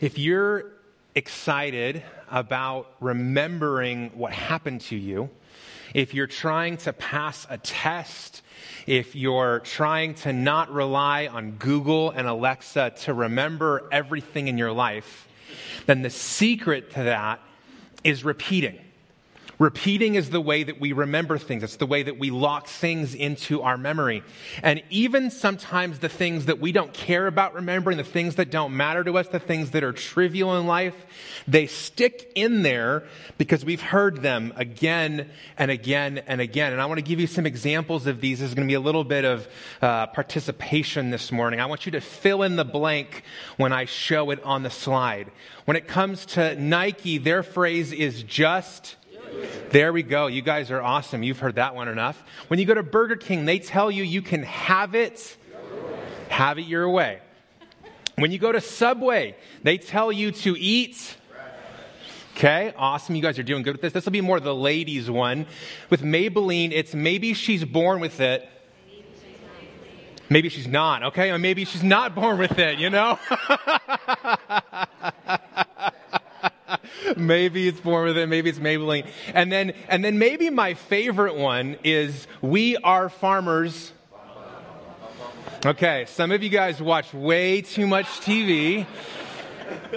If you're excited about remembering what happened to you, if you're trying to pass a test, if you're trying to not rely on Google and Alexa to remember everything in your life, then the secret to that is repeating. Repeating is the way that we remember things. It's the way that we lock things into our memory. And even sometimes the things that we don't care about remembering, the things that don't matter to us, the things that are trivial in life, they stick in there because we've heard them again and again and again. And I want to give you some examples of these. There's going to be a little bit of uh, participation this morning. I want you to fill in the blank when I show it on the slide. When it comes to Nike, their phrase is just there we go. You guys are awesome. You've heard that one enough. When you go to Burger King, they tell you you can have it, have it your way. When you go to Subway, they tell you to eat. Okay, awesome. You guys are doing good with this. This will be more the ladies' one. With Maybelline, it's maybe she's born with it. Maybe she's not, okay? Or maybe she's not born with it, you know? maybe it's it. Maybe it's Maybelline. And then, and then maybe my favorite one is We Are Farmers. Okay, some of you guys watch way too much TV.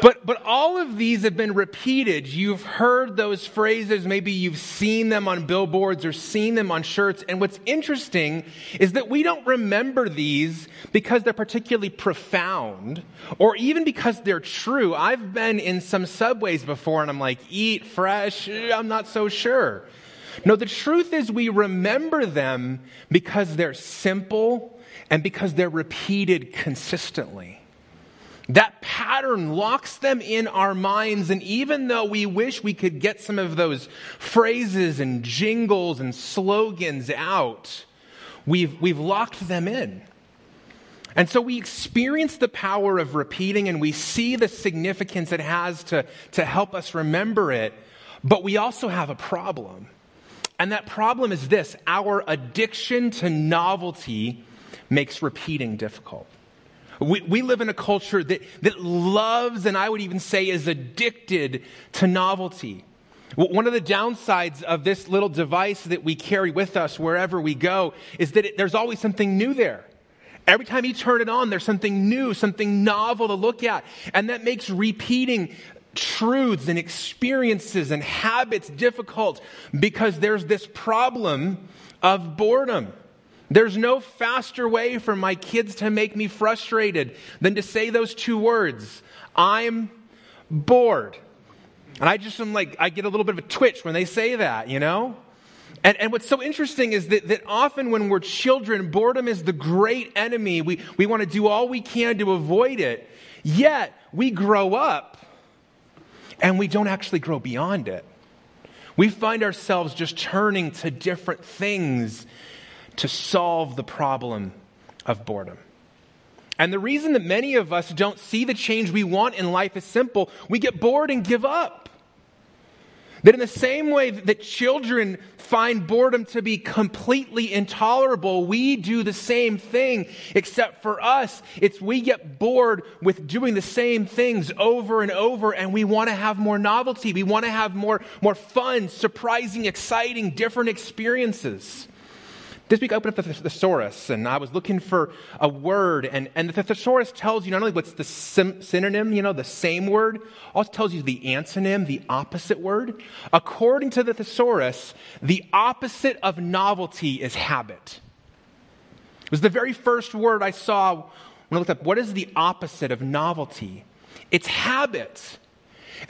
But, but all of these have been repeated. You've heard those phrases. Maybe you've seen them on billboards or seen them on shirts. And what's interesting is that we don't remember these because they're particularly profound or even because they're true. I've been in some subways before and I'm like, eat fresh. I'm not so sure. No, the truth is we remember them because they're simple and because they're repeated consistently. That pattern locks them in our minds. And even though we wish we could get some of those phrases and jingles and slogans out, we've, we've locked them in. And so we experience the power of repeating and we see the significance it has to, to help us remember it. But we also have a problem. And that problem is this our addiction to novelty makes repeating difficult. We, we live in a culture that, that loves, and I would even say is addicted to novelty. One of the downsides of this little device that we carry with us wherever we go is that it, there's always something new there. Every time you turn it on, there's something new, something novel to look at. And that makes repeating truths and experiences and habits difficult because there's this problem of boredom. There's no faster way for my kids to make me frustrated than to say those two words I'm bored. And I just am like, I get a little bit of a twitch when they say that, you know? And, and what's so interesting is that, that often when we're children, boredom is the great enemy. We, we want to do all we can to avoid it. Yet, we grow up and we don't actually grow beyond it. We find ourselves just turning to different things to solve the problem of boredom. And the reason that many of us don't see the change we want in life is simple we get bored and give up. That in the same way that children find boredom to be completely intolerable, we do the same thing, except for us, it's we get bored with doing the same things over and over, and we want to have more novelty. We want to have more, more fun, surprising, exciting, different experiences. This week I opened up the thesaurus and I was looking for a word, and, and the thesaurus tells you not only what's the sim- synonym, you know, the same word, also tells you the antonym, the opposite word. According to the thesaurus, the opposite of novelty is habit. It was the very first word I saw when I looked up what is the opposite of novelty? It's habit.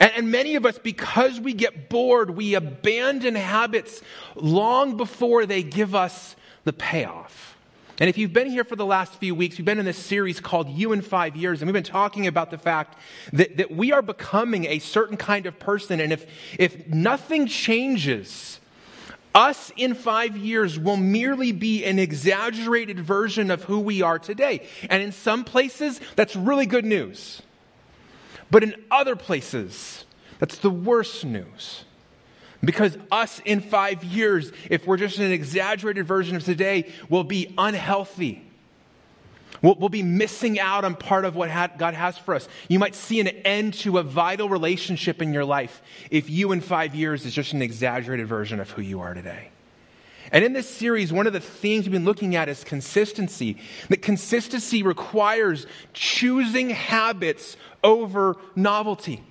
And, and, many of us, because we get bored, we abandon habits long before they give us the payoff. And if you've been here for the last few weeks, we've been in this series called You in Five Years, and we've been talking about the fact that, that we are becoming a certain kind of person. And if, if nothing changes, us in five years will merely be an exaggerated version of who we are today. And in some places, that's really good news. But in other places, that's the worst news. Because us in five years, if we're just an exaggerated version of today, will be unhealthy. We'll, we'll, be missing out on part of what ha- God has for us. You might see an end to a vital relationship in your life if you in five years is just an exaggerated version of who you are today. And in this series, one of the themes we've been looking at is consistency. That consistency requires choosing habits over novelty.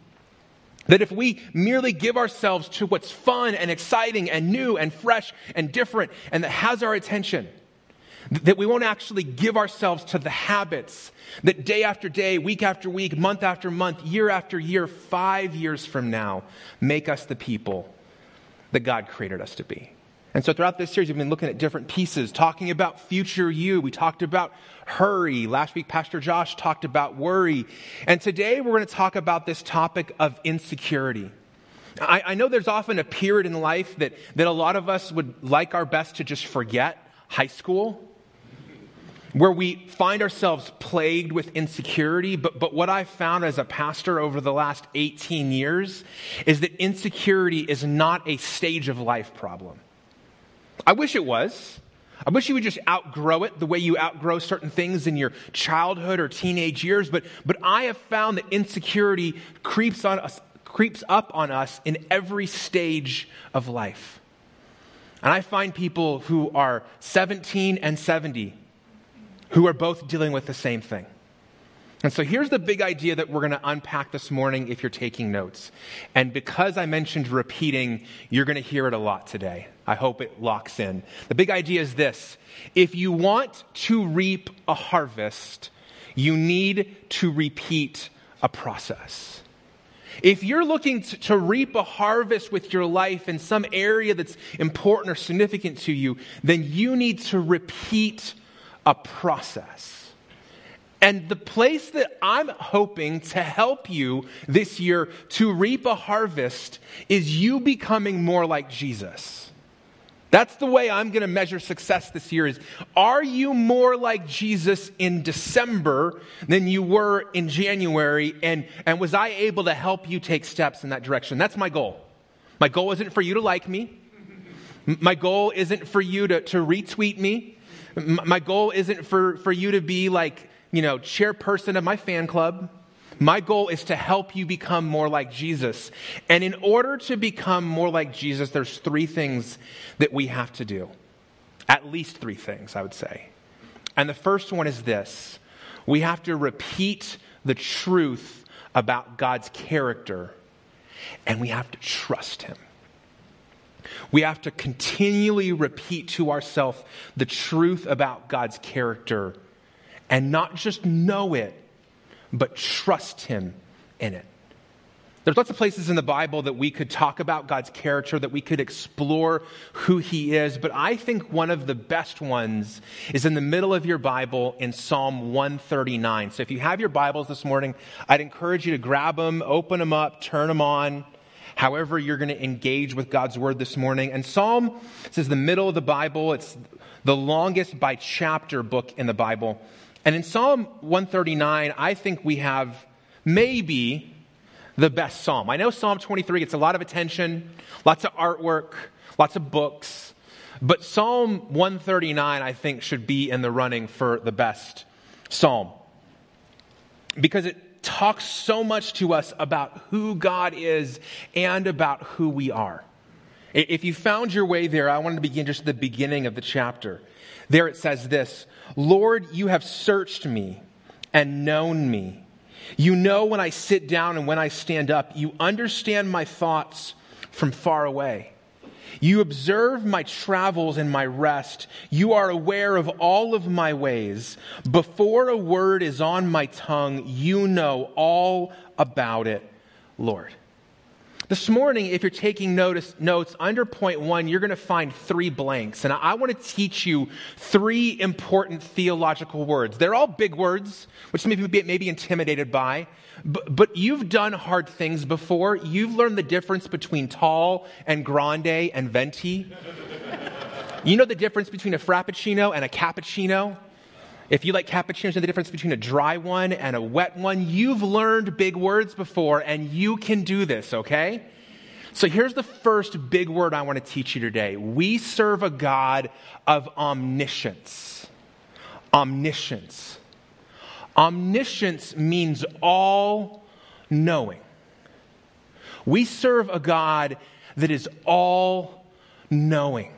That if we merely give ourselves to what's fun and exciting and new and fresh and different and that has our attention, that we won't actually give ourselves to the habits that day after day, week after week, month after month, year after year, five years from now, make us the people that God created us to be. And so throughout this series, we've been looking at different pieces, talking about future you. We talked about hurry. Last week, Pastor Josh talked about worry. And today, we're going to talk about this topic of insecurity. I, I know there's often a period in life that, that a lot of us would like our best to just forget high school where we find ourselves plagued with insecurity. But, but what I've found as a pastor over the last 18 years is that insecurity is not a stage of life problem. I wish it was. I wish you would just outgrow it the way you outgrow certain things in your childhood or teenage years. But, but I have found that insecurity creeps, on us, creeps up on us in every stage of life. And I find people who are 17 and 70 who are both dealing with the same thing. And so here's the big idea that we're going to unpack this morning if you're taking notes. And because I mentioned repeating, you're going to hear it a lot today. I hope it locks in. The big idea is this if you want to reap a harvest, you need to repeat a process. If you're looking to, reap a harvest with your life in some area that's important or significant to you, then you need to repeat a process. And the place that I'm hoping to help you this year to reap a harvest is you becoming more like Jesus. That's the way I'm going to measure success this year is are you more like Jesus in December than you were in January and and was I able to help you take steps in that direction? That's my goal. My goal isn't for you to like me. My goal isn't for you to, to retweet me. My goal isn't for, for you to be like, you know, chairperson of my fan club. My goal is to help you become more like Jesus. And in order to become more like Jesus, there's three things that we have to do. At least three things, I would say. And the first one is this we have to repeat the truth about God's character, and we have to trust Him. We have to continually repeat to ourselves the truth about God's character and not just know it, but trust Him in it. There's lots of places in the Bible that we could talk about God's character, that we could explore who He is, but I think one of the best ones is in the middle of your Bible in Psalm 139. So if you have your Bibles this morning, I'd encourage you to grab them, open them up, turn them on however you're going to engage with God's word this morning. And Psalm is the middle of the Bible. It's the longest by chapter book in the Bible. And in Psalm 139, I think we have maybe the best psalm. I know Psalm 23 gets a lot of attention, lots of artwork, lots of books. But Psalm 139, I think, should be in the running for the best psalm. Because it talks so much to us about who God is and about who we are. If you found your way there, I wanted to begin just at the beginning of the chapter. There it says this Lord, you have searched me and known me. You know when I sit down and when I stand up. You understand my thoughts from far away. You observe my travels and my rest. You are aware of all of my ways. Before a word is on my tongue, you know all about it, Lord. This morning, if you're taking notice, notes, under point one, you're going to find three blanks. And I, want to teach you three important theological words. They're all big words, which some of may be intimidated by. But, but you've done hard things before. You've learned the difference between tall and grande and venti. you know the difference between a frappuccino and a cappuccino? If you like cappuccinos, know the difference between a dry one and a wet one. You've learned big words before, and you can do this, okay? So here's the first big word I want to teach you today. We serve a God of omniscience. Omniscience. Omniscience means all knowing. We serve a God that is all knowing.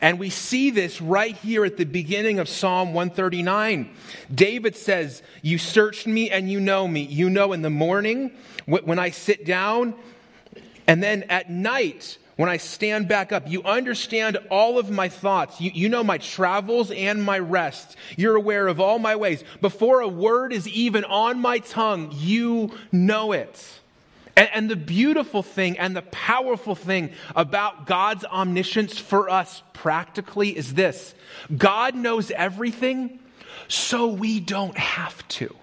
And we see this right here at the beginning of Psalm 139. David says, You searched me and you know me. You know in the morning when I sit down, and then at night when I stand back up. You understand all of my thoughts. You, you know my travels and my rest. You're aware of all my ways. Before a word is even on my tongue, you know it. And, and the beautiful thing and the powerful thing about God's omniscience for us practically is this God knows everything, so we don't have to.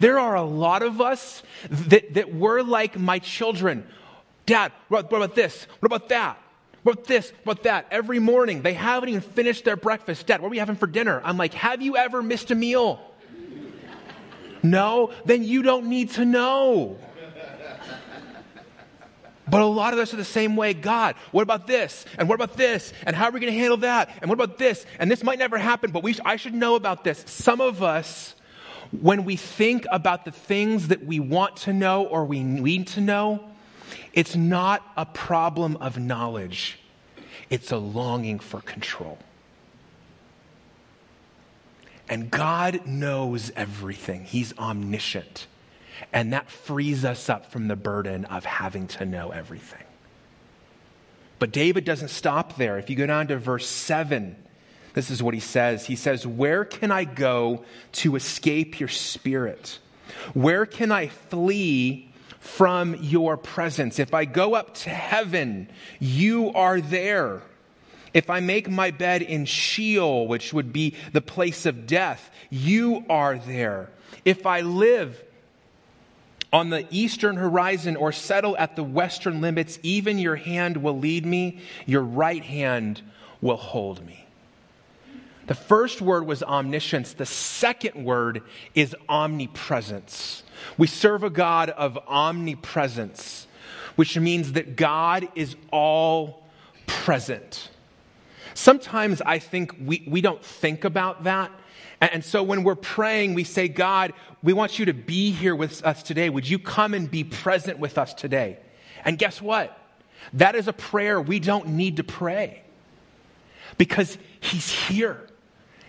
There are a lot of us that, that we're like my children. Dad, what, what about this? What about that? What about this? What about that? Every morning, they haven't even finished their breakfast. Dad, what are we having for dinner? I'm like, have you ever missed a meal? no? Then you don't need to know. But a lot of us are the same way. God, what about this? And what about this? And how are we going to handle that? And what about this? And this might never happen, but we I should know about this. Some of us, when we think about the things that we want to know or we need to know, it's not a problem of knowledge, it's a longing for control. And God knows everything, He's omniscient. And that frees us up from the burden of having to know everything. But David doesn't stop there. If you go down to verse 7, this is what he says. He says, Where can I go to escape your spirit? Where can I flee from your presence? If I go up to heaven, you are there. If I make my bed in Sheol, which would be the place of death, you are there. If I live on the eastern horizon or settle at the western limits, even your hand will lead me, your right hand will hold me. The first word was omniscience, the second word is omnipresence. We serve a God of omnipresence, which means that God is all present. Sometimes I think we, we don't think about that and so when we're praying, we say, God, we want you to be here with us today. Would you come and be present with us today? And guess what? That is a prayer we don't need to pray because he's here.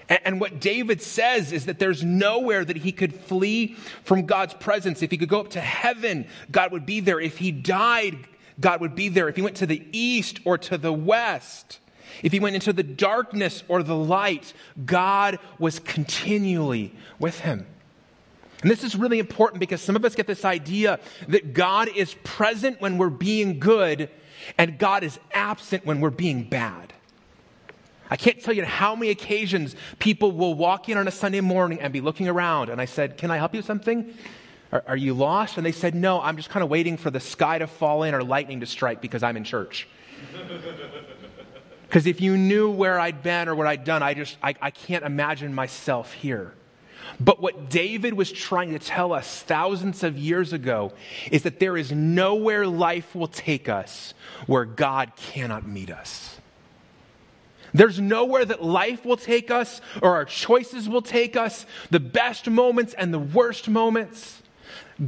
And what David says is that there's nowhere that he could flee from God's presence. If he could go up to heaven, God would be there. If he died, God would be there. If he went to the east or to the west, if he went into the darkness or the light, God was continually with him. And this is really important because some of us get this idea that God is present when we're being good and God is absent when we're being bad. I can't tell you how many occasions people will walk in on a Sunday morning and be looking around. And I said, Can I help you with something? Are, are you lost? And they said, No, I'm just kind of waiting for the sky to fall in or lightning to strike because I'm in church. Because if you knew where I'd been or what I'd done, I just, I, I can't imagine myself here. But what David was trying to tell us thousands of years ago is that there is nowhere life will take us where God cannot meet us. There's nowhere that life will take us or our choices will take us, the best moments and the worst moments.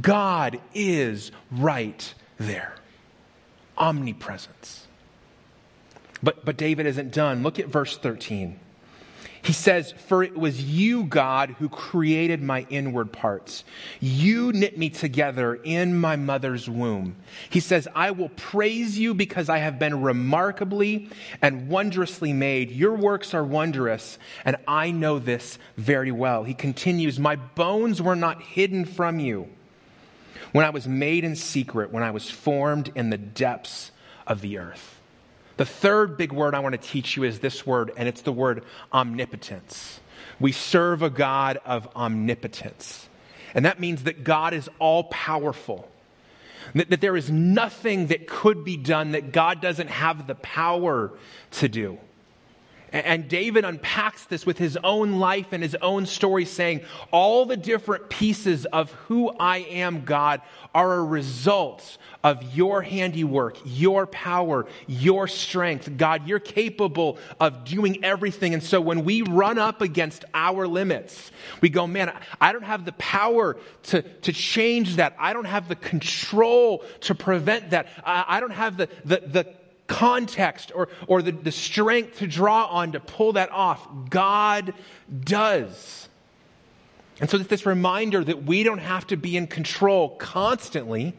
God is right there. Omnipresence. But, but David isn't done. Look at verse 13. He says, For it was you, God, who created my inward parts. You knit me together in my mother's womb. He says, I will praise you because I have been remarkably and wondrously made. Your works are wondrous, and I know this very well. He continues, My bones were not hidden from you when I was made in secret, when I was formed in the depths of the earth. The third big word I want to teach you is this word, and it's the word omnipotence. We serve a God of omnipotence. And that means that God is all powerful. That, that, there is nothing that could be done that God doesn't have the power to do. And David unpacks this with his own life and his own story, saying, All the different pieces of who I am, God, are a result of your handiwork, your power, your strength. God, you're capable of doing everything. And so when we run up against our limits, we go, Man, I don't have the power to, to change that. I don't have the control to prevent that. I, I don't have the, the, the context or, or the, the strength to draw on to pull that off. God does. And so it's this reminder that we don't have to be in control constantly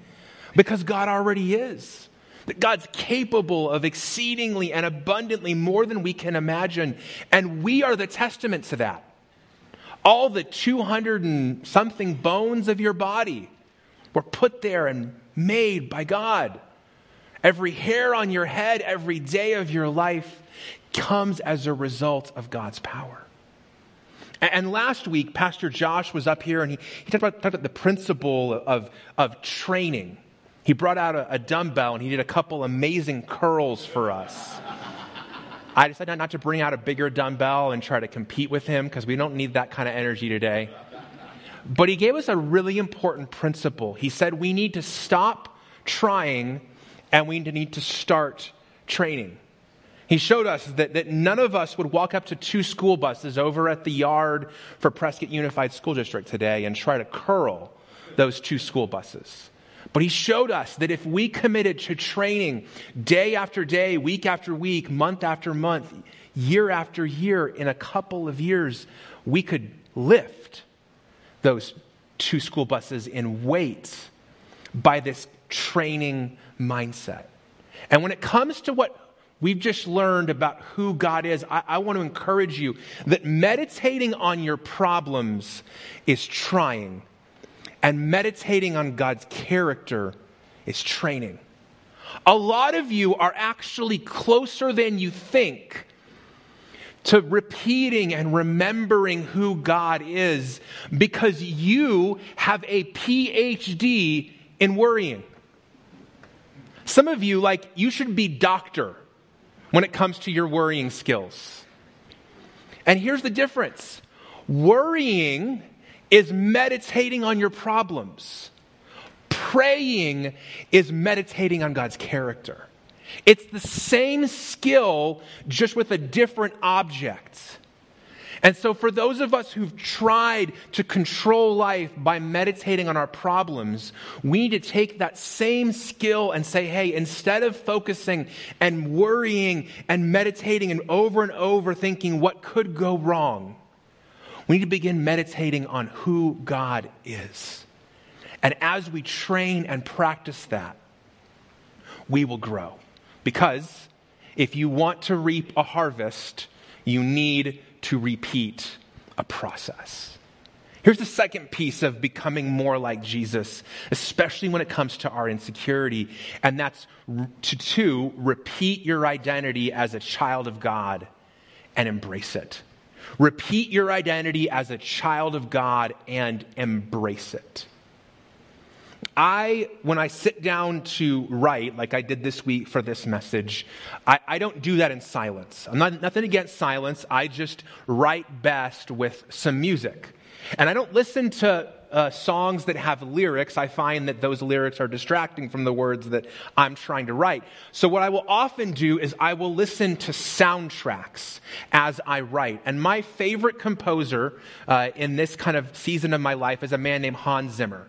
because God already is. That God's capable of exceedingly and abundantly more than we can imagine. And we are the testament to that. All the 200 and something bones of your body were put there and made by God. Every hair on your head, every day of your life comes as a result of God's power. And last week, Pastor Josh was up here and he, he talked, about, talked about the principle of, of training. He brought out a, a dumbbell and he did a couple amazing curls for us. I decided not to bring out a bigger dumbbell and try to compete with him because we don't need that kind of energy today. But he gave us a really important principle. He said we need to stop trying and we need to start training. He showed us that, that none of us would walk up to two school buses over at the yard for Prescott Unified School District today and try to curl those two school buses. But he showed us that if we committed to training day after day, week after week, month after month, year after year, in a couple of years, we could lift those two school buses in weight by this training mindset. And when it comes to what we've just learned about who God is, I, I, want to encourage you that meditating on your problems is trying, and meditating on God's character is training. A lot of you are actually closer than you think to repeating and remembering who God is because you have a PhD in worrying. Some of you, like, you should be doctor when it comes to your worrying skills. And here's the difference worrying is meditating on your problems, praying is meditating on God's character. It's the same skill, just with a different object. And so, for those of us who've tried to control life by meditating on our problems, we need to take that same skill and say, hey, instead of focusing and worrying and meditating and over and over thinking what could go wrong, we need to begin meditating on who God is. And as we train and practice that, we will grow. Because if you want to reap a harvest, you need to repeat a process. Here's the second piece of becoming more like Jesus, especially when it comes to our insecurity, and that's to two, repeat your identity as a child of God and embrace it. Repeat your identity as a child of God and embrace it. I, when I sit down to write, like I did this week for this message, I, I don't do that in silence. I'm not, nothing against silence. I just write best with some music. And I don't listen to uh, songs that have lyrics. I find that those lyrics are distracting from the words that I'm trying to write. So, what I will often do is I will listen to soundtracks as I write. And my favorite composer uh, in this kind of season of my life is a man named Hans Zimmer.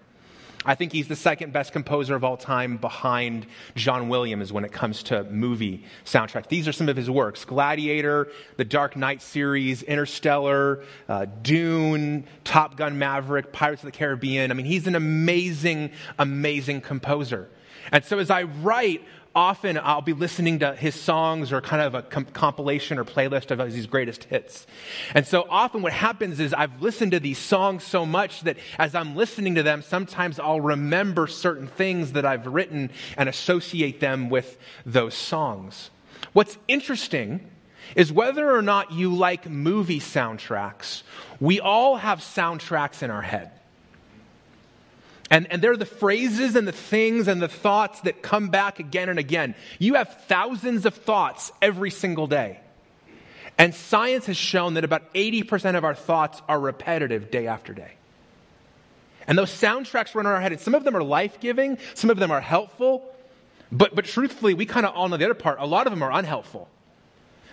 I think he's the second best composer of all time behind John Williams when it comes to movie soundtracks. These are some of his works Gladiator, the Dark Knight series, Interstellar, uh, Dune, Top Gun Maverick, Pirates of the Caribbean. I mean, he's an amazing, amazing composer. And so as I write, often I'll be listening to his songs or kind of a com- compilation or playlist of his greatest hits. And so often what happens is I've listened to these songs so much that as I'm listening to them, sometimes I'll remember certain things that I've written and associate them with those songs. What's interesting is whether or not you like movie soundtracks, we all have soundtracks in our head. And, and they're the phrases and the things and the thoughts that come back again and again. You have thousands of thoughts every single day. And science has shown that about 80% of our thoughts are repetitive day after day. And those soundtracks run in our head, and some of them are life giving, some of them are helpful, but, but truthfully, we kind of all know the other part. A lot of them are unhelpful.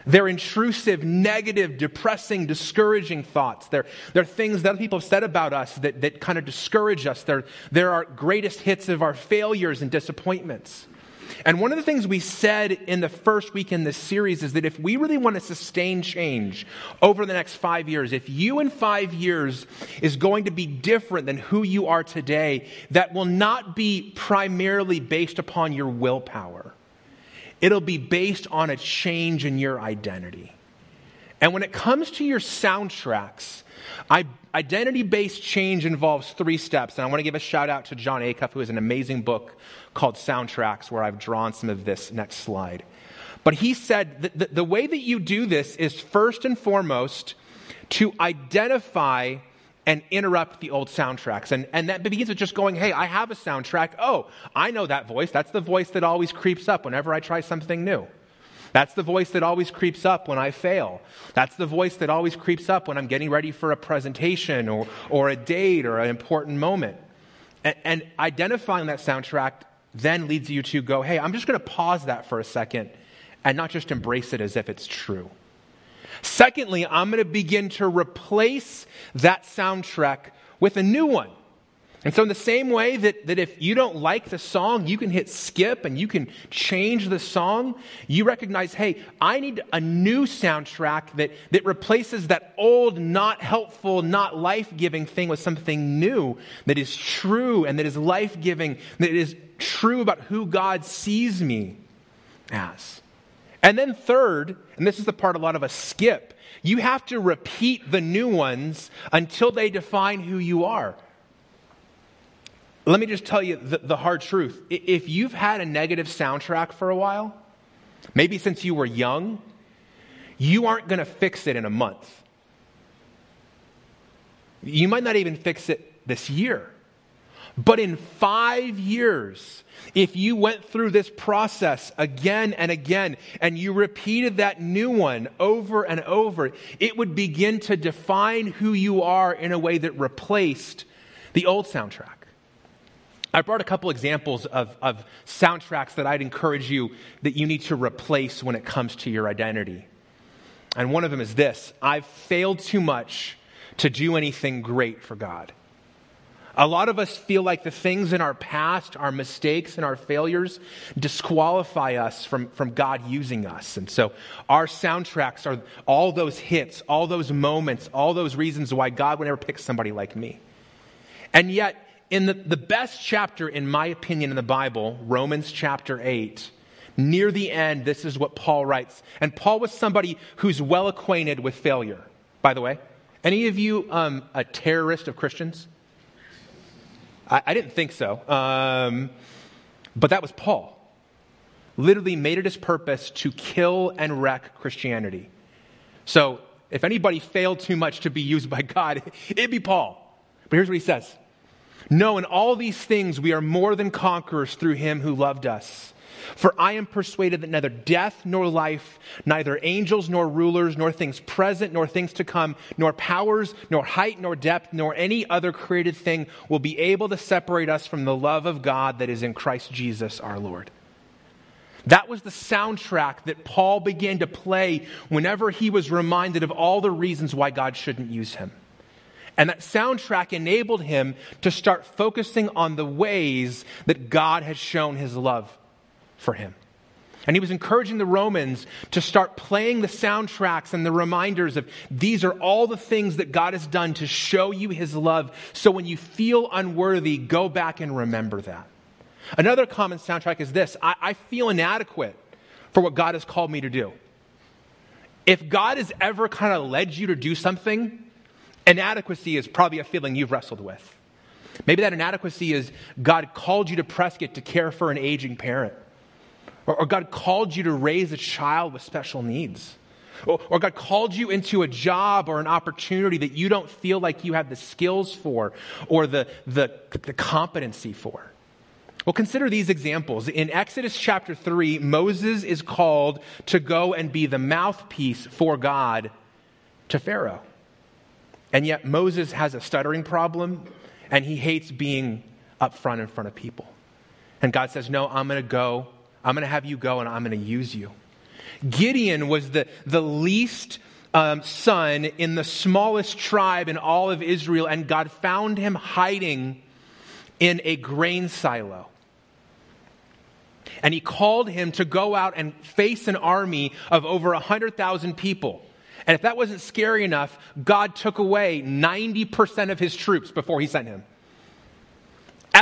They're intrusive, negative, depressing, discouraging thoughts. They're, they're things that other people have said about us that, that kind of discourage us. They're, they're our greatest hits of our failures and disappointments. And one of the things we said in the first week in this series is that if we really want to sustain change over the next five years, if you in five years is going to be different than who you are today, that will not be primarily based upon your willpower. It'll be based on a change in your identity. And when it comes to your soundtracks, identity based change involves three steps. And I want to give a shout out to Jon Acuff, who has an amazing book called Soundtracks, where I've drawn some of this next slide. But he said that the, the way that you do this is first and foremost to identify and interrupt the old soundtracks. And, and that begins with just going, hey, I have a soundtrack. Oh, I know that voice. That's the voice that always creeps up whenever I try something new. That's the voice that always creeps up when I fail. That's the voice that always creeps up when I'm getting ready for a presentation or, or a date or an important moment. And, and identifying that soundtrack then leads you to go, hey, I'm just going to pause that for a second and not just embrace it as if it's true. Secondly, I'm going to begin to replace that soundtrack with a new one. And so, in the same way that, that if you don't like the song, you can hit skip and you can change the song, you recognize, hey, I need a new soundtrack that, that replaces that old, not helpful, not life giving thing with something new that is true and that is life giving, that is true about who God sees me as. And then, third, and this is the part a lot of us skip, you have to repeat the new ones until they define who you are. Let me just tell you the, the, hard truth. If you've had a negative soundtrack for a while, maybe since you were young, you aren't going to fix it in a month. You might not even fix it this year. But in five years, if you went through this process again and again and you repeated that new one over and over, it would begin to define who you are in a way that replaced the old soundtrack. I brought a couple examples of, of soundtracks that I'd encourage you that you need to replace when it comes to your identity. And one of them is this I've failed too much to do anything great for God. A lot of us feel like the things in our past, our mistakes and our failures, disqualify us from, from God using us. And so our soundtracks are all those hits, all those moments, all those reasons why God would never pick somebody like me. And yet, in the, the best chapter, in my opinion, in the Bible, Romans chapter 8, near the end, this is what Paul writes. And Paul was somebody who's well acquainted with failure, by the way. Any of you um, a terrorist of Christians? I, I didn't think so. Um, but that was Paul. Literally made it his purpose to kill and wreck Christianity. So if anybody failed too much to be used by God, it'd be Paul. But here's what he says no, in all these things we are more than conquerors through him who loved us. For I am persuaded that neither death nor life, neither angels nor rulers, nor things present nor things to come, nor powers, nor height nor depth, nor any other created thing will be able to separate us from the love of God that is in Christ Jesus our Lord. That was the soundtrack that Paul began to play whenever he was reminded of all the reasons why God shouldn't use him. And that soundtrack enabled him to start focusing on the ways that God had shown his love for him. And he was encouraging the Romans to start playing the soundtracks and the reminders of these are all the things that God has done to show you his love. So when you feel unworthy, go back and remember that. Another common soundtrack is this I, I feel inadequate for what God has called me to do. If God has ever kind of led you to do something, Inadequacy is probably a feeling you've wrestled with. Maybe that inadequacy is God called you to Prescott to care for an aging parent. Or, or God called you to raise a child with special needs. Or, or God called you into a job or an opportunity that you don't feel like you have the skills for or the, the, the competency for. Well, consider these examples. In Exodus chapter 3, Moses is called to go and be the mouthpiece for God to Pharaoh. And yet, Moses has a stuttering problem and he hates being up front in front of people. And God says, No, I'm going to go. I'm going to have you go and I'm going to use you. Gideon was the, the least um, son in the smallest tribe in all of Israel, and God found him hiding in a grain silo. And he called him to go out and face an army of over 100,000 people. And if that wasn't scary enough, God took away 90% of his troops before he sent him.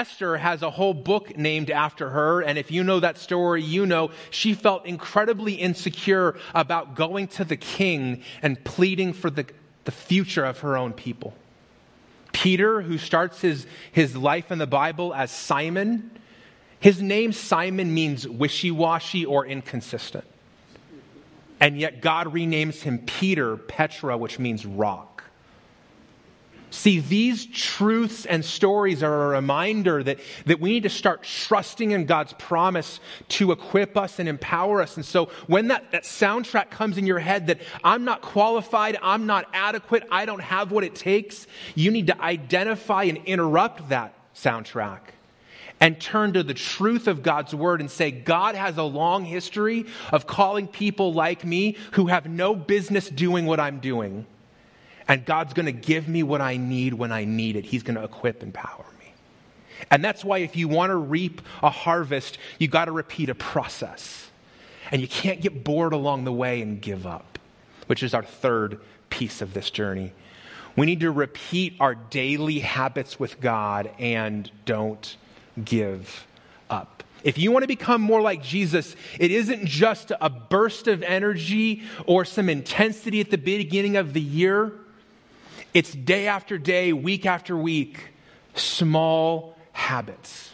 Esther has a whole book named after her, and if you know that story, you know she felt incredibly insecure about going to the king and pleading for the, the future of her own people. Peter, who starts his, his life in the Bible as Simon, his name Simon means wishy washy or inconsistent. And yet God renames him Peter, Petra, which means rock. See, these truths and stories are a reminder that, that we need to start trusting in God's promise to equip us and empower us. And so when that, that soundtrack comes in your head that I'm not qualified, I'm not adequate, I don't have what it takes, you need to identify and interrupt that soundtrack and turn to the truth of God's word and say, God has a long history of calling people like me who have no business doing what I'm doing. And God's going to give me what I need when I need it. He's going to equip and power me. And that's why if you want to reap a harvest, you got to repeat a process. And you can't get bored along the way and give up, which is our third piece of this journey. We need to repeat our daily habits with God and don't give up. If you want to become more like Jesus, it isn't just a burst of energy or some intensity at the beginning of the year. It's day after day, week after week, small habits.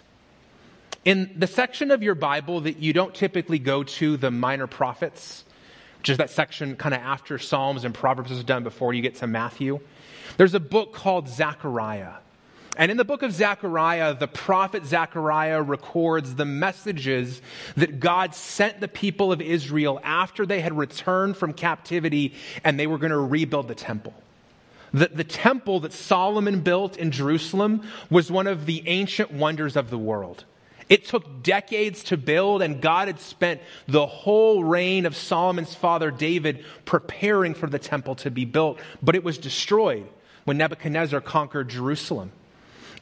In the section of your Bible that you don't typically go to, the minor prophets, which is that section kind of after Psalms and Proverbs is done before you get to Matthew, there's a book called Zechariah. And in the book of Zechariah, the prophet Zechariah records the messages that God sent the people of Israel after they had returned from captivity and they were going to rebuild the temple. The, the temple that Solomon built in Jerusalem was one of the ancient wonders of the world. It took decades to build, and God had spent the whole reign of Solomon's father David preparing for the temple to be built, but it was destroyed when Nebuchadnezzar conquered Jerusalem.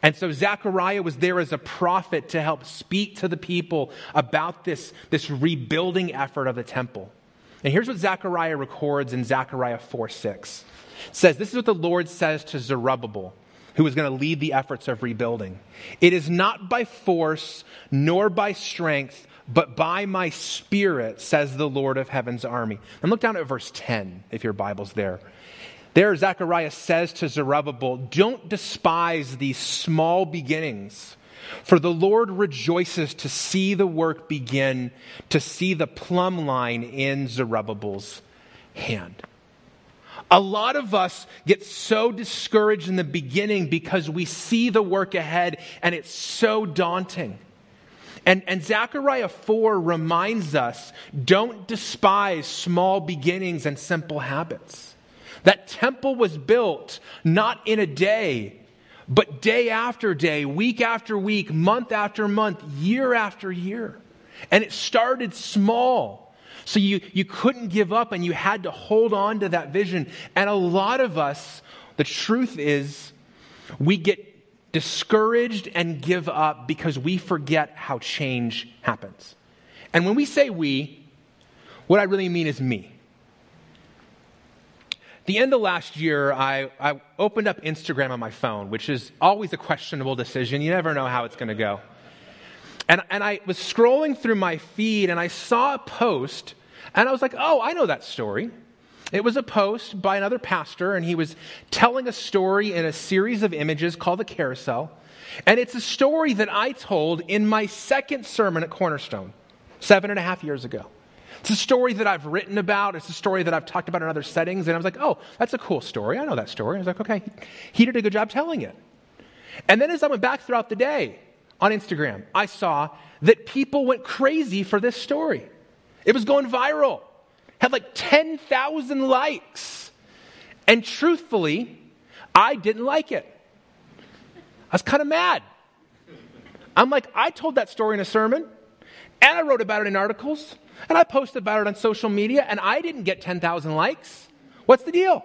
And so Zechariah was there as a prophet to help speak to the people about this, this rebuilding effort of the temple. And here's what Zechariah records in Zechariah 4 6 says, This is what the Lord says to Zerubbabel, who is going to lead the efforts of rebuilding. It is not by force nor by strength, but by my spirit, says the Lord of heaven's army. And look down at verse 10, if your Bible's there. There, Zechariah says to Zerubbabel, Don't despise these small beginnings. For the Lord rejoices to see the work begin, to see the plumb line in Zerubbabel's hand. A lot of us get so discouraged in the beginning because we see the work ahead and it's so daunting. And, and Zechariah 4 reminds us don't despise small beginnings and simple habits. That temple was built not in a day, but day after day, week after week, month after month, year after year. And it started small. So you, you couldn't give up and you had to hold on to that vision. And a lot of us, the truth is, we get discouraged and give up because we forget how change happens. And when we say we, what I really mean is me. The end of last year, I, I opened up Instagram on my phone, which is always a questionable decision. You never know how it's going to go. And, and I was scrolling through my feed and I saw a post and I was like, oh, I know that story. It was a post by another pastor, and he was telling a story in a series of images called the carousel. And it's a story that I told in my second sermon at Cornerstone, seven and a half years ago. It's a story that I've written about. It's a story that I've talked about in other settings. And I was like, oh, that's a cool story. I know that story. I was like, okay, he did a good job telling it. And then as I went back throughout the day, on Instagram, I saw that people went crazy for this story. It was going viral, had like 10,000 likes. And truthfully, I didn't like it. I was kind of mad. I'm like, I told that story in a sermon, and I wrote about it in articles, and I posted about it on social media, and I didn't get 10,000 likes. What's the deal?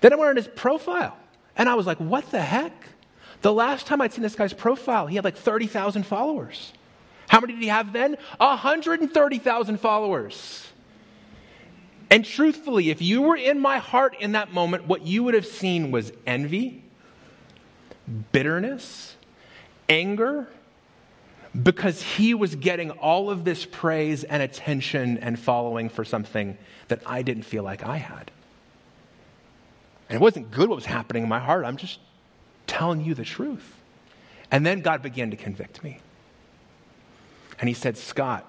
Then I went on his profile, and I was like, what the heck? The last time I'd seen this guy's profile, he had like 30,000 followers. How many did he have then? 130,000 followers. And truthfully, if you were in my heart in that moment, what you would have seen was envy, bitterness, anger, because he was getting all of this praise and attention and following for something that I didn't feel like I had. And it wasn't good what was happening in my heart. I'm just telling you the truth. And then God began to convict me. And he said, Scott,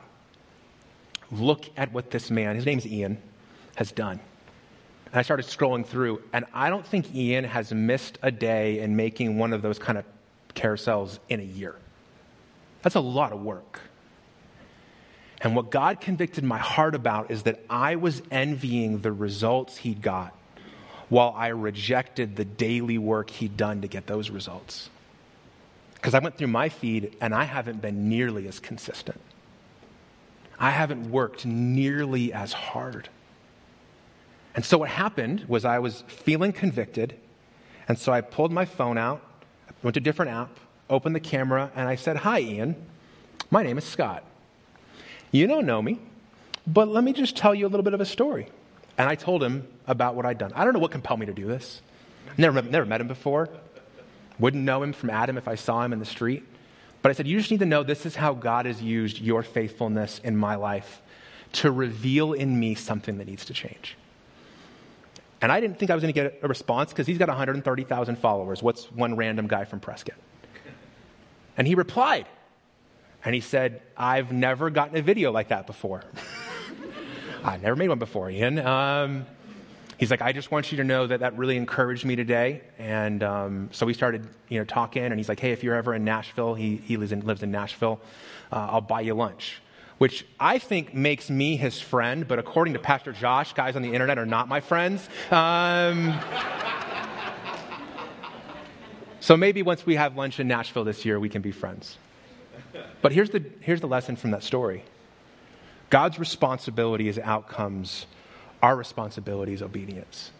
look at what this man, his name's Ian, has done. And I started scrolling through, and I don't think Ian has missed a day in making one of those kind of carousels in a year. That's a lot of work. And what God convicted my heart about is that I was envying the results he got while I rejected the daily work he'd done to get those results. Because I went through my feed and I haven't been nearly as consistent. I haven't worked nearly as hard. And so what happened was I was feeling convicted, and so I pulled my phone out, went to a different app, opened the camera, and I said, Hi, Ian. My name is Scott. You don't know me, but let me just tell you a little bit of a story. And I told him about what I'd done. I don't know what compelled me to do this. Never, never met him before. Wouldn't know him from Adam if I saw him in the street. But I said, You just need to know this is how God has used your faithfulness in my life to reveal in me something that needs to change. And I didn't think I was going to get a response because he's got 130,000 followers. What's one random guy from Prescott? And he replied. And he said, I've never gotten a video like that before. I never made one before, Ian. Um, he's like, I just want you to know that that really encouraged me today. And um, so we started, you know, talking. And he's like, Hey, if you're ever in Nashville, he, he lives in, lives in Nashville. Uh, I'll buy you lunch which I think makes me his friend, but according to Pastor Josh, guys on the internet are not my friends. Um, so maybe once we have lunch in Nashville this year, we can be friends. But here's the, here's the lesson from that story God's responsibility is outcomes, our responsibility is obedience.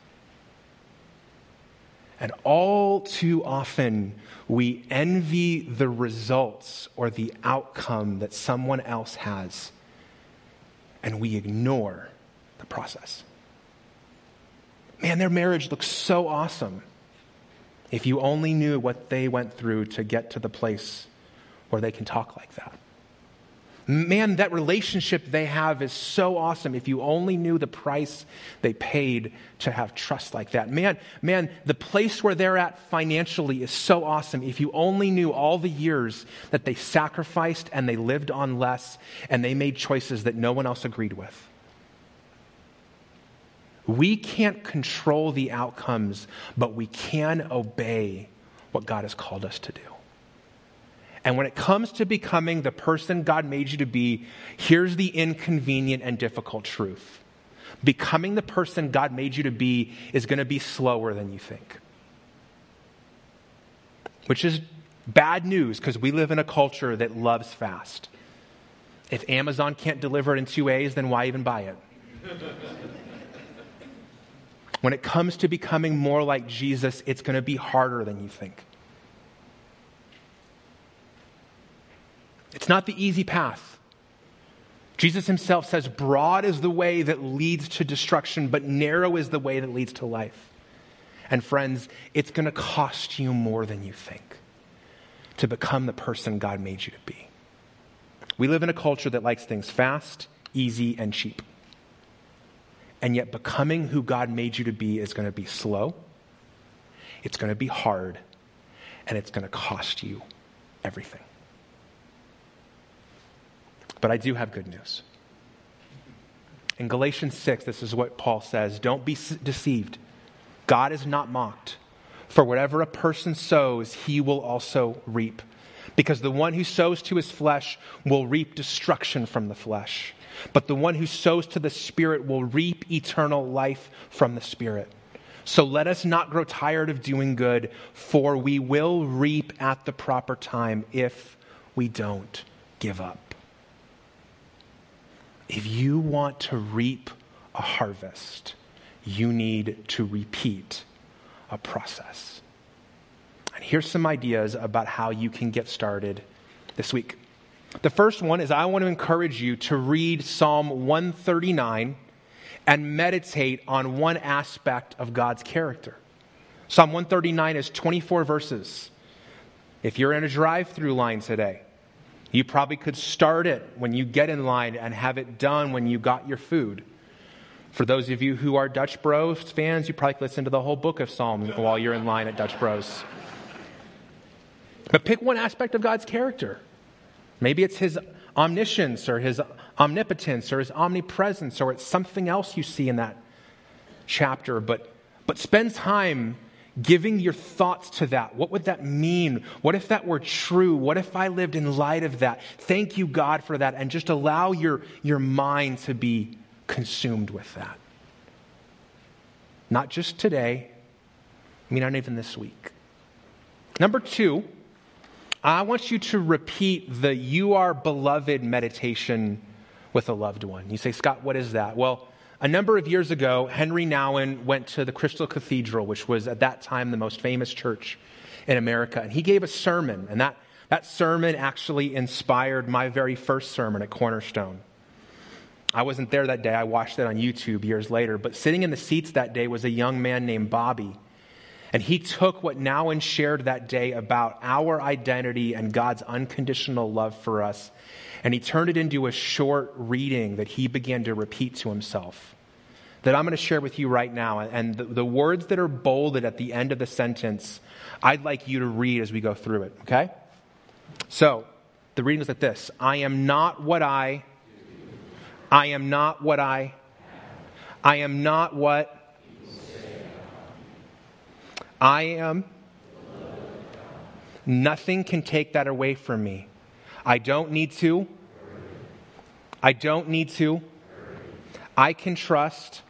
And all too often, we envy the results or the outcome that someone else has, and we ignore the process. Man, their marriage looks so awesome. If you only knew what they went through to get to the place where they can talk like that. Man, that relationship they have is so awesome. If you only knew the price they paid to have trust like that. Man, man, the place where they're at financially is so awesome. If you only knew all the years that they sacrificed and they lived on less and they made choices that no one else agreed with. We can't control the outcomes, but we can obey what God has called us to do. And when it comes to becoming the person God made you to be, here's the inconvenient and difficult truth. Becoming the person God made you to be is going to be slower than you think. Which is bad news because we live in a culture that loves fast. If Amazon can't deliver it in two A's, then why even buy it? when it comes to becoming more like Jesus, it's going to be harder than you think. It's not the easy path. Jesus himself says, Broad is the way that leads to destruction, but narrow is the way that leads to life. And friends, it's going to cost you more than you think to become the person God made you to be. We live in a culture that likes things fast, easy, and cheap. And yet, becoming who God made you to be is going to be slow, it's going to be hard, and it's going to cost you everything. But I do have good news. In Galatians 6, this is what Paul says Don't be deceived. God is not mocked. For whatever a person sows, he will also reap. Because the one who sows to his flesh will reap destruction from the flesh, but the one who sows to the Spirit will reap eternal life from the Spirit. So let us not grow tired of doing good, for we will reap at the proper time if we don't give up. If you want to reap a harvest, you need to repeat a process. And here's some ideas about how you can get started this week. The first one is I want to encourage you to read Psalm 139 and meditate on one aspect of God's character. Psalm 139 is 24 verses. If you're in a drive through line today, you probably could start it when you get in line and have it done when you got your food. For those of you who are Dutch Bros fans, you probably listen to the whole book of Psalms while you're in line at Dutch Bros. But pick one aspect of God's character. Maybe it's his omniscience or his omnipotence or his omnipresence or it's something else you see in that chapter. But, but spend time giving your thoughts to that. What would that mean? What if that were true? What if I lived in light of that? Thank you, God, for that. And just allow your, your mind to be consumed with that. Not just today, I mean, not even this week. Number two, I want you to repeat the you are beloved meditation with a loved one. You say, Scott, what is that? Well, a number of years ago, Henri Nouwen went to the Crystal Cathedral, which was at that time the most famous church in America, and he gave a sermon. And that, that sermon actually inspired my very first sermon at Cornerstone. I wasn't there that day. I watched it on YouTube years later. But sitting in the seats that day was a young man named Bobby. And he took what Nouwen shared that day about our identity and God's unconditional love for us, and he turned it into a short reading that he began to repeat to himself. That I'm going to share with you right now. And the, the words that are bolded at the end of the sentence, I'd like you to read as we go through it, okay? So, the reading is like this I am not what I I am not what I. I am not what. I am. Nothing can take that away from me. I don't need to. I don't need to. I can trust.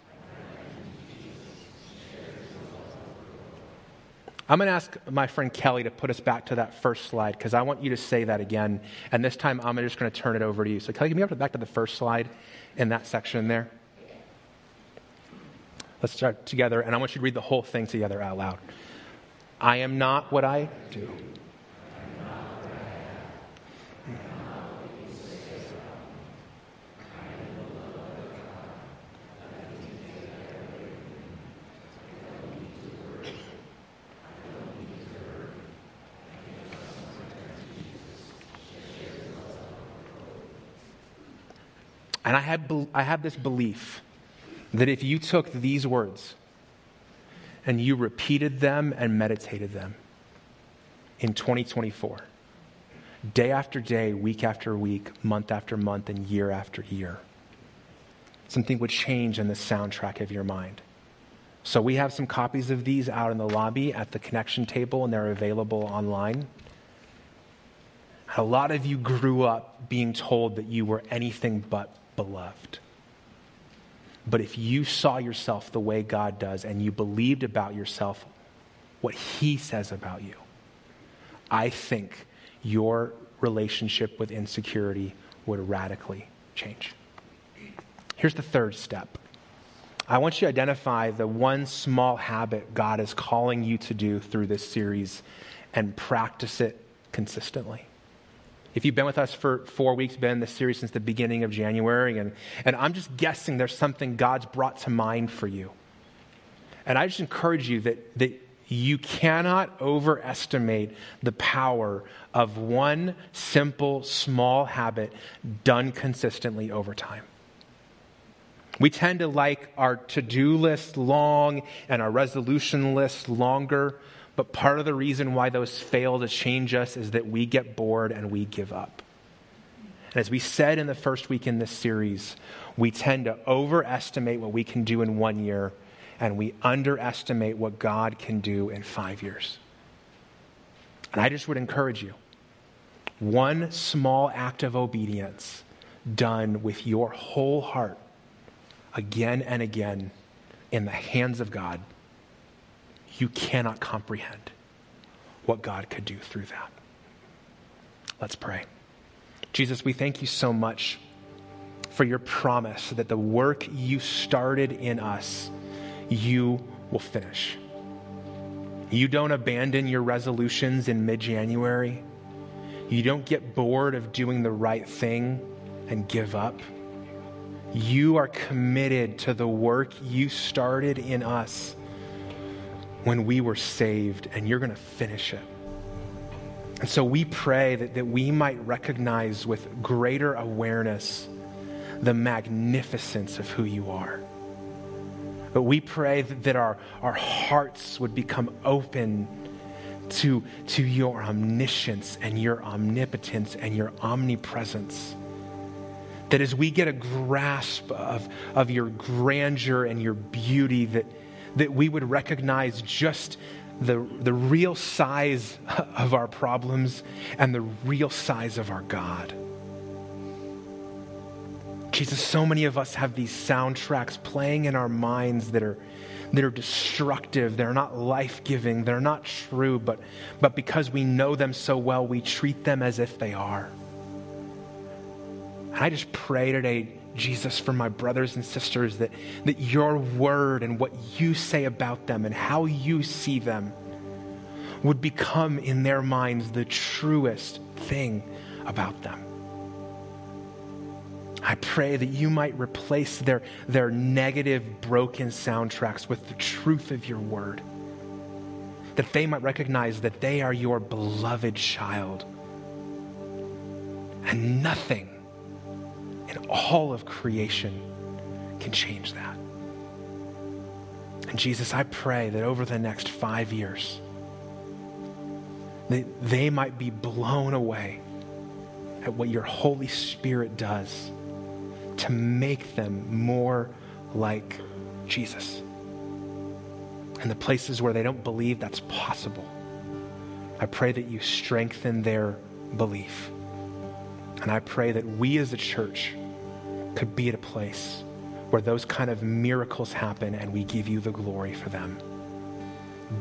I'm going to ask my friend Kelly to put us back to that first slide because I want you to say that again. And this time I'm just going to turn it over to you. So, Kelly, can you go back to the first slide in that section there? Let's start together, and I want you to read the whole thing together out loud. I am not what I do. And I have, I have this belief that if you took these words and you repeated them and meditated them in 2024, day after day, week after week, month after month, and year after year, something would change in the soundtrack of your mind. So, we have some copies of these out in the lobby at the connection table, and they're available online. A lot of you grew up being told that you were anything but beloved. But if you saw yourself the way God does and you believed about yourself what He says about you, I think your relationship with insecurity would radically change. Here's the third step. I want you to identify the one small habit God is calling you to do through this series and practice it consistently. If you've been with us for four weeks, been in this series since the beginning of January, and, and I'm just guessing there's something God's brought to mind for you. And I just encourage you that, that you cannot overestimate the power of one simple, small habit done consistently over time. We tend to like our to do list long and our resolution list longer. But part of the reason why those fail to change us is that we get bored and we give up. And as we said in the first week in this series, we tend to overestimate what we can do in one year and we underestimate what God can do in five years. And I just would encourage you one small act of obedience done with your whole heart again and again in the hands of God, you cannot comprehend what God could do through that. Let's pray. Jesus, we thank you so much for your promise that the work you started in us, you will finish. You don't abandon your resolutions in mid January. You don't get bored of doing the right thing and give up. You are committed to the work you started in us when we were saved, and you're going to finish it. And so we pray that, that we might recognize with greater awareness the magnificence of who you are. But we pray that, that our, our hearts would become open to, to your omniscience and your omnipotence and your omnipresence. That as we get a grasp of, of your grandeur and your beauty, that, that we would recognize just the, the real size of our problems and the real size of our God. Jesus, so many of us have these soundtracks playing in our minds that are, that are destructive. They're not life giving. They're not true, but, but because we know them so well, we treat them as if they are. And I just pray today, Jesus, for my brothers and sisters, that, that your word and what you say about them and how you see them would become in their minds the truest thing about them. I pray that you might replace their, their negative, broken soundtracks with the truth of your word. That they might recognize that they are your beloved child. And nothing in all of creation can change that. And Jesus, I pray that over the next five years, that they might be blown away at what your Holy Spirit does to make them more like Jesus. And the places where they don't believe that's possible, I pray that you strengthen their belief. And I pray that we as a church could be at a place where those kind of miracles happen and we give you the glory for them.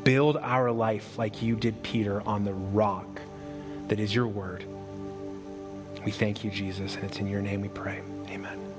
Build our life like you did Peter on the rock that is your word. We thank you, Jesus, and it's in your name we pray. Amen.